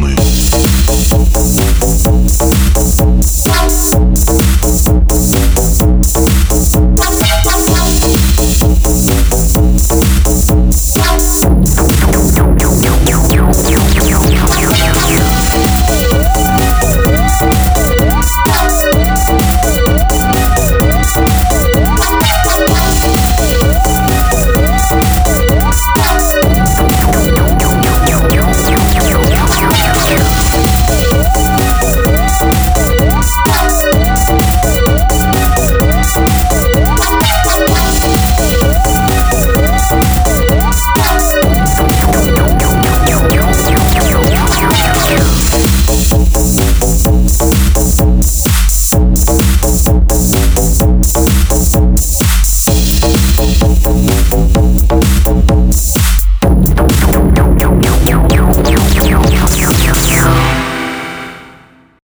vibes only. Thank